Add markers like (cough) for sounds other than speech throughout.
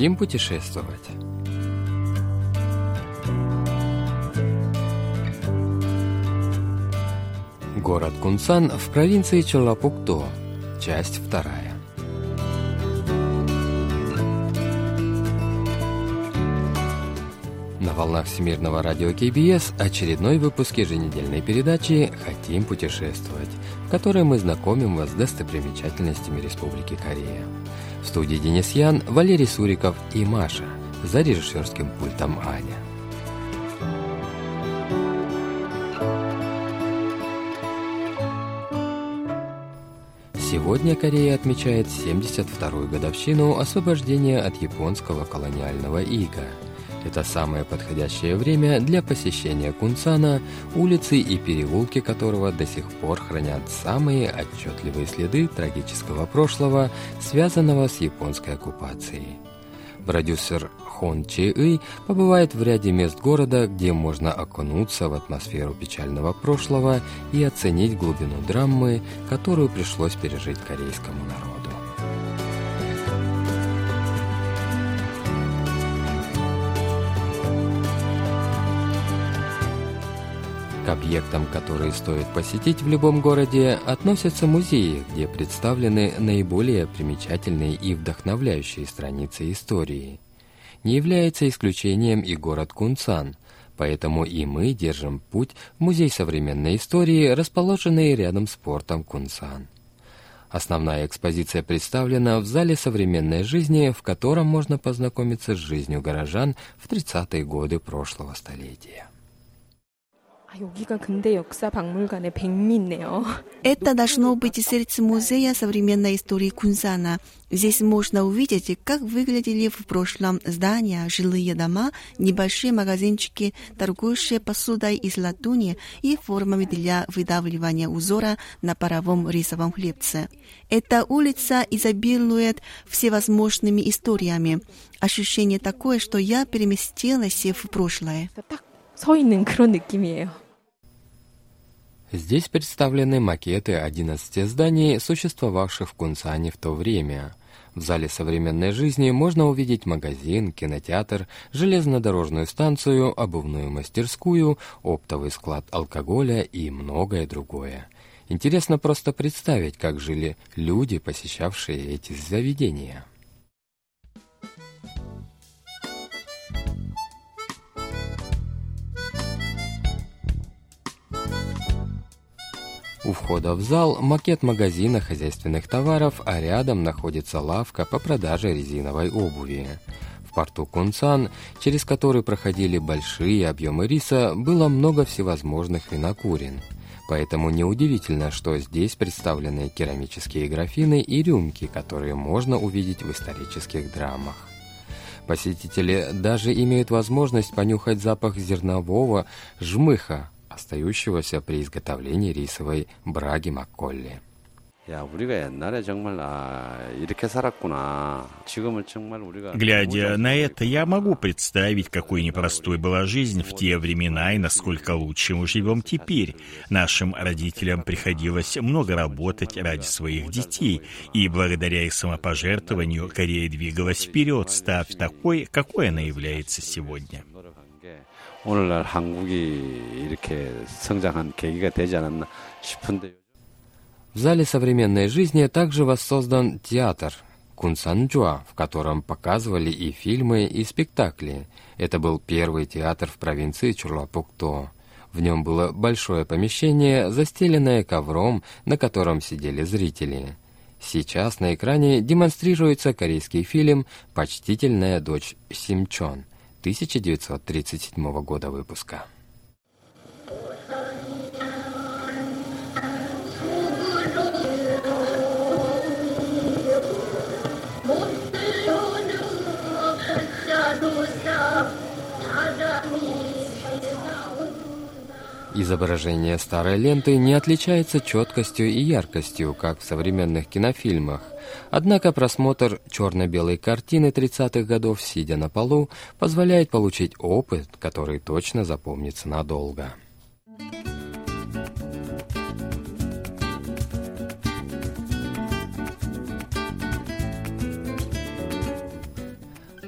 Хотим путешествовать? Город Кунсан в провинции Чолапукто. Часть вторая. На волнах Всемирного радио КБС очередной выпуск еженедельной передачи «Хотим путешествовать», в которой мы знакомим вас с достопримечательностями Республики Корея. В студии Денис Ян, Валерий Суриков и Маша. За режиссерским пультом Аня. Сегодня Корея отмечает 72-ю годовщину освобождения от японского колониального ига. Это самое подходящее время для посещения Кунсана, улицы и переулки которого до сих пор хранят самые отчетливые следы трагического прошлого, связанного с японской оккупацией. Продюсер Хон Че Ый побывает в ряде мест города, где можно окунуться в атмосферу печального прошлого и оценить глубину драмы, которую пришлось пережить корейскому народу. К объектам, которые стоит посетить в любом городе, относятся музеи, где представлены наиболее примечательные и вдохновляющие страницы истории. Не является исключением и город Кунцан, поэтому и мы держим путь в Музей современной истории, расположенный рядом с портом Кунсан. Основная экспозиция представлена в зале современной жизни, в котором можно познакомиться с жизнью горожан в 30-е годы прошлого столетия. (laughs) Это должно быть сердце музея современной истории Кунзана. Здесь можно увидеть, как выглядели в прошлом здания, жилые дома, небольшие магазинчики, торгующие посудой из латуни и формами для выдавливания узора на паровом рисовом хлебце. Эта улица изобилует всевозможными историями. Ощущение такое, что я переместилась в прошлое. 서 있는 그런 느낌이에요. Здесь представлены макеты 11 зданий, существовавших в Кунсане в то время. В зале современной жизни можно увидеть магазин, кинотеатр, железнодорожную станцию, обувную мастерскую, оптовый склад алкоголя и многое другое. Интересно просто представить, как жили люди, посещавшие эти заведения. У входа в зал макет магазина хозяйственных товаров, а рядом находится лавка по продаже резиновой обуви. В порту Кунцан, через который проходили большие объемы риса, было много всевозможных винокурен. Поэтому неудивительно, что здесь представлены керамические графины и рюмки, которые можно увидеть в исторических драмах. Посетители даже имеют возможность понюхать запах зернового жмыха, остающегося при изготовлении рисовой браги Макколли. Глядя на это, я могу представить, какой непростой была жизнь в те времена и насколько лучше мы живем теперь. Нашим родителям приходилось много работать ради своих детей, и благодаря их самопожертвованию Корея двигалась вперед, став такой, какой она является сегодня. 오늘날 한국이 이렇게 성장한 계기가 되지 않았나 싶은데 В зале современной жизни также воссоздан театр Кунсанджуа, в котором показывали и фильмы, и спектакли. Это был первый театр в провинции Чурлапукто. В нем было большое помещение, застеленное ковром, на котором сидели зрители. Сейчас на экране демонстрируется корейский фильм «Почтительная дочь Симчон» 1937 года выпуска. Изображение старой ленты не отличается четкостью и яркостью, как в современных кинофильмах. Однако просмотр черно-белой картины 30-х годов, сидя на полу, позволяет получить опыт, который точно запомнится надолго.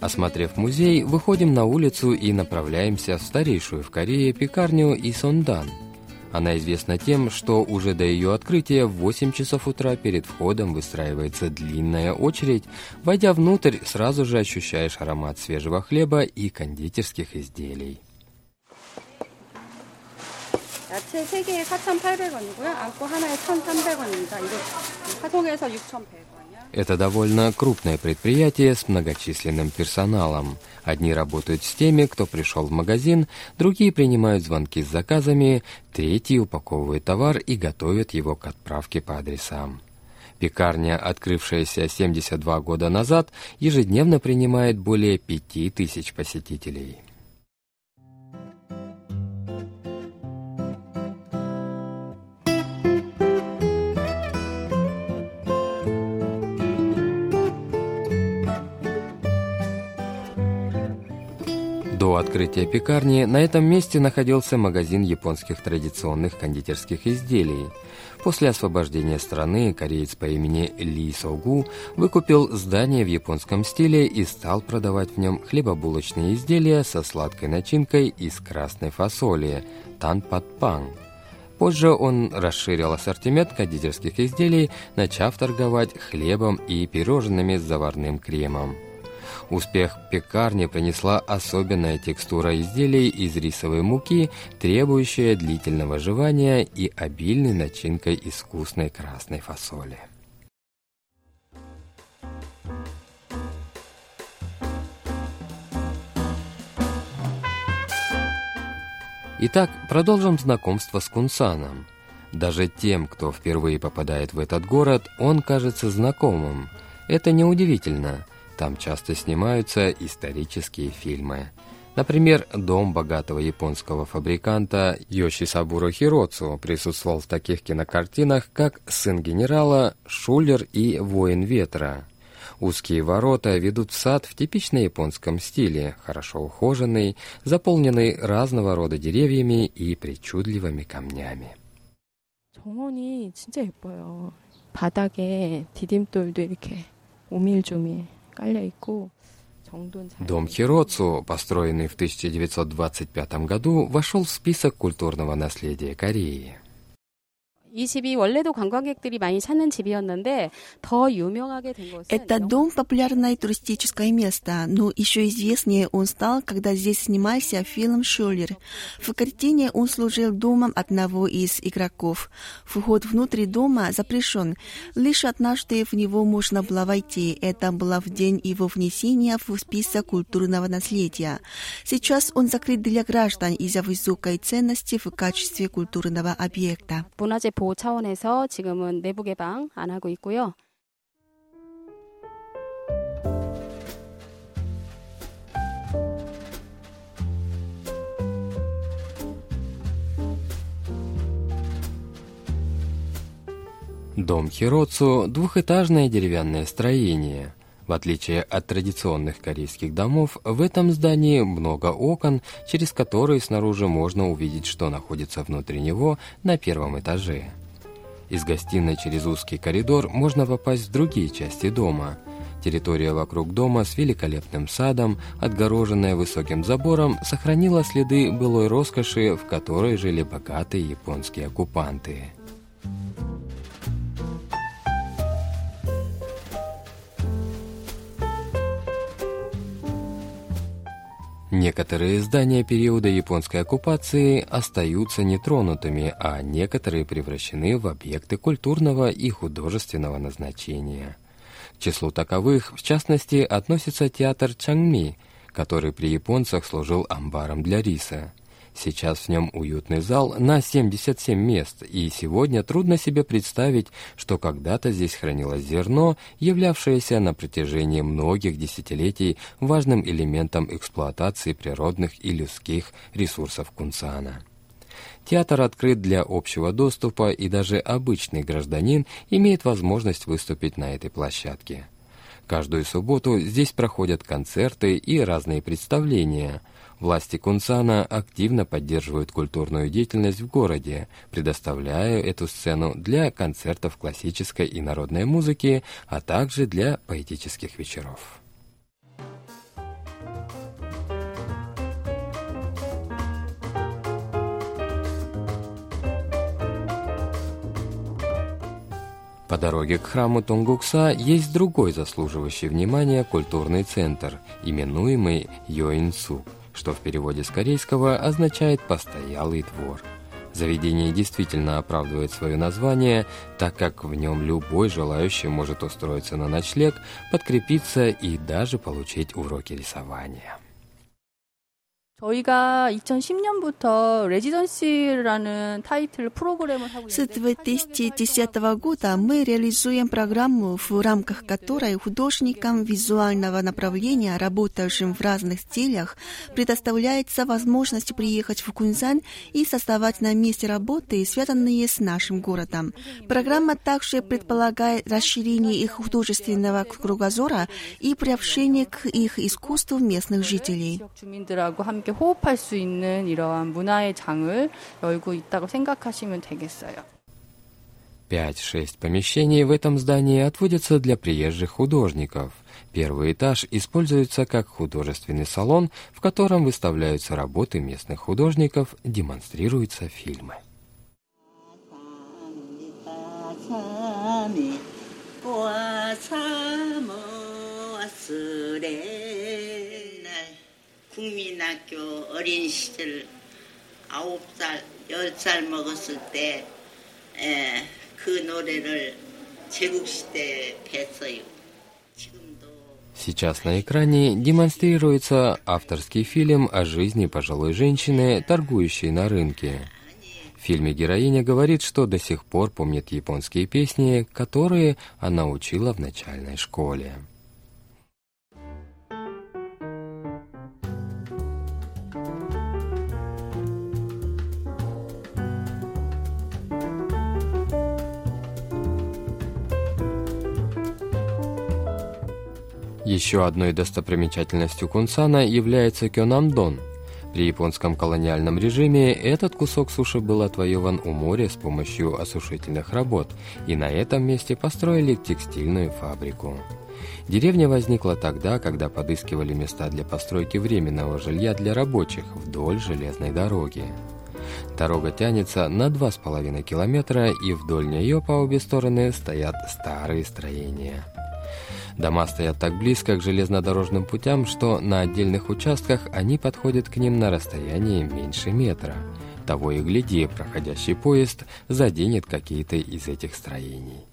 Осмотрев музей, выходим на улицу и направляемся в старейшую в Корее пекарню Исондан – Она известна тем, что уже до ее открытия в 8 часов утра перед входом выстраивается длинная очередь. Войдя внутрь, сразу же ощущаешь аромат свежего хлеба и кондитерских изделий. 야채 3개에 4,800원이고요. 안고 하나에 1,300원입니다. 이거 파송해서 6,100원. Это довольно крупное предприятие с многочисленным персоналом. Одни работают с теми, кто пришел в магазин, другие принимают звонки с заказами, третьи упаковывают товар и готовят его к отправке по адресам. Пекарня, открывшаяся 72 года назад, ежедневно принимает более 5000 посетителей. До открытия пекарни на этом месте находился магазин японских традиционных кондитерских изделий. После освобождения страны кореец по имени Ли Согу выкупил здание в японском стиле и стал продавать в нем хлебобулочные изделия со сладкой начинкой из красной фасоли – танпатпан. Позже он расширил ассортимент кондитерских изделий, начав торговать хлебом и пирожными с заварным кремом. Успех пекарни принесла особенная текстура изделий из рисовой муки, требующая длительного жевания и обильной начинкой из вкусной красной фасоли. Итак, продолжим знакомство с Кунсаном. Даже тем, кто впервые попадает в этот город, он кажется знакомым. Это неудивительно – там часто снимаются исторические фильмы. Например, дом богатого японского фабриканта Йошисабуро Хироцу присутствовал в таких кинокартинах, как «Сын генерала», «Шулер» и «Воин ветра». Узкие ворота ведут в сад в типично японском стиле, хорошо ухоженный, заполненный разного рода деревьями и причудливыми камнями. 정원이 진짜 예뻐요. 바닥에 디딤돌도 이렇게 오밀조밀 Дом Хироцу, построенный в 1925 году, вошел в список культурного наследия Кореи. 이 집이 원래도 관광객들이 많이 찾는 집이었는데 더 유명하게 된 것은 Этот дом популярное туристическое место, но еще известнее он стал, когда здесь снимался фильм «Шулер». В картине он служил домом одного из игроков. Вход внутрь дома запрещен. Лишь однажды в него можно было войти. Это было в день его внесения в список культурного наследия. Сейчас он закрыт для граждан из-за высокой ценности в качестве культурного объекта. 문화재 보호 차원에서 지금은 내부 개방 안 하고 있고요. Дом Хироцу – двухэтажное деревянное строение. В отличие от традиционных корейских домов, в этом здании много окон, через которые снаружи можно увидеть, что находится внутри него на первом этаже. Из гостиной через узкий коридор можно попасть в другие части дома. Территория вокруг дома с великолепным садом, отгороженная высоким забором, сохранила следы былой роскоши, в которой жили богатые японские оккупанты. Некоторые здания периода японской оккупации остаются нетронутыми, а некоторые превращены в объекты культурного и художественного назначения. К числу таковых, в частности, относится театр Чангми, который при японцах служил амбаром для риса – Сейчас в нем уютный зал на 77 мест, и сегодня трудно себе представить, что когда-то здесь хранилось зерно, являвшееся на протяжении многих десятилетий важным элементом эксплуатации природных и людских ресурсов Кунсана. Театр открыт для общего доступа, и даже обычный гражданин имеет возможность выступить на этой площадке. Каждую субботу здесь проходят концерты и разные представления – Власти Кунсана активно поддерживают культурную деятельность в городе, предоставляя эту сцену для концертов классической и народной музыки, а также для поэтических вечеров. По дороге к храму Тунгукса есть другой заслуживающий внимания культурный центр, именуемый Йоинсук что в переводе с корейского означает «постоялый двор». Заведение действительно оправдывает свое название, так как в нем любой желающий может устроиться на ночлег, подкрепиться и даже получить уроки рисования. 저희가 2010년부터 레지던시라는 타이틀 프로그램을 하고 С 2010 года мы реализуем программу, в рамках которой художникам визуального направления, работающим в разных стилях, предоставляется возможность приехать в Кунзань и создавать на месте работы, связанные с нашим городом. Программа также предполагает расширение их художественного кругозора и приобщение к их искусству местных жителей. 지역 주민들하고 함께 호흡할 수 있는 이러한 문화의 장을 열고 있다고 생각하시면 되겠어요. 5-6 помещений в этом здании отводятся для приезжих художников. Первый этаж используется как художественный салон, в котором выставляются работы местных художников, демонстрируются фильмы. 국민학교 어린 시절 아홉 살, 열 살 먹었을 때 그 노래를 제국시대에 뵀어요. 지금도 Сейчас на экране демонстрируется авторский фильм о жизни пожилой женщины, торгующей на рынке. В фильме героиня говорит, что до сих пор помнит японские песни, которые она учила в начальной школе. Еще одной достопримечательностью Кунсана является Кёнамдон. При японском колониальном режиме этот кусок суши был отвоеван у моря с помощью осушительных работ, и на этом месте построили текстильную фабрику. Деревня возникла тогда, когда подыскивали места для постройки временного жилья для рабочих вдоль железной дороги. Дорога тянется на 2,5 километра, и вдоль нее по обе стороны стоят старые строения. Дома стоят так близко к железнодорожным путям, что на отдельных участках они подходят к ним на расстоянии меньше метра. Того и гляди, проходящий поезд заденет какие-то из этих строений.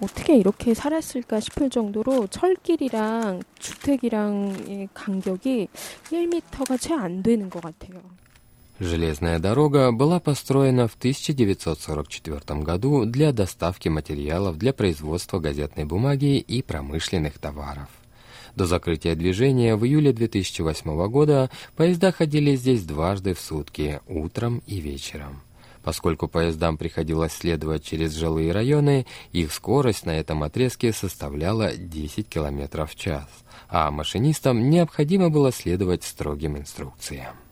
어떻게 이렇게 살았을까 싶을 정도로 철길이랑 주택이랑의 간격이 1m가 채 안 되는 것 같아요. Железная дорога была построена в 1944 году для доставки материалов для производства газетной бумаги и промышленных товаров. До закрытия движения в июле 2008 года поезда ходили здесь дважды в сутки, утром и вечером. Поскольку поездам приходилось следовать через жилые районы, их скорость на этом отрезке составляла 10 км в час, а машинистам необходимо было следовать строгим инструкциям.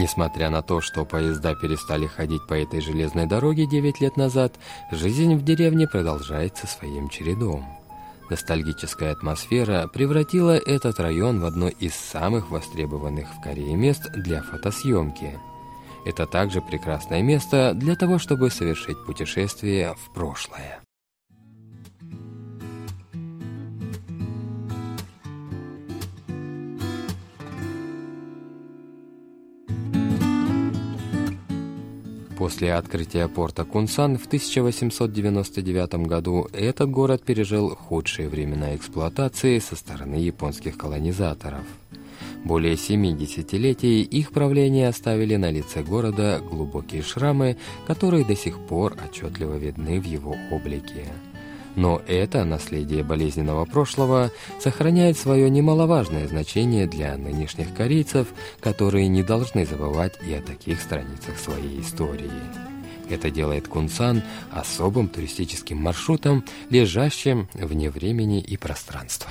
Несмотря на то, что поезда перестали ходить по этой железной дороге 9 лет назад, жизнь в деревне продолжается своим чередом. Ностальгическая атмосфера превратила этот район в одно из самых востребованных в Корее мест для фотосъемки. Это также прекрасное место для того, чтобы совершить путешествие в прошлое. После открытия порта Кунсан в 1899 году этот город пережил худшие времена эксплуатации со стороны японских колонизаторов. Более семи десятилетий их правления оставили на лице города глубокие шрамы, которые до сих пор отчетливо видны в его облике. Но это наследие болезненного прошлого сохраняет свое немаловажное значение для нынешних корейцев, которые не должны забывать и о таких страницах своей истории. Это делает Кунсан особым туристическим маршрутом, лежащим вне времени и пространства.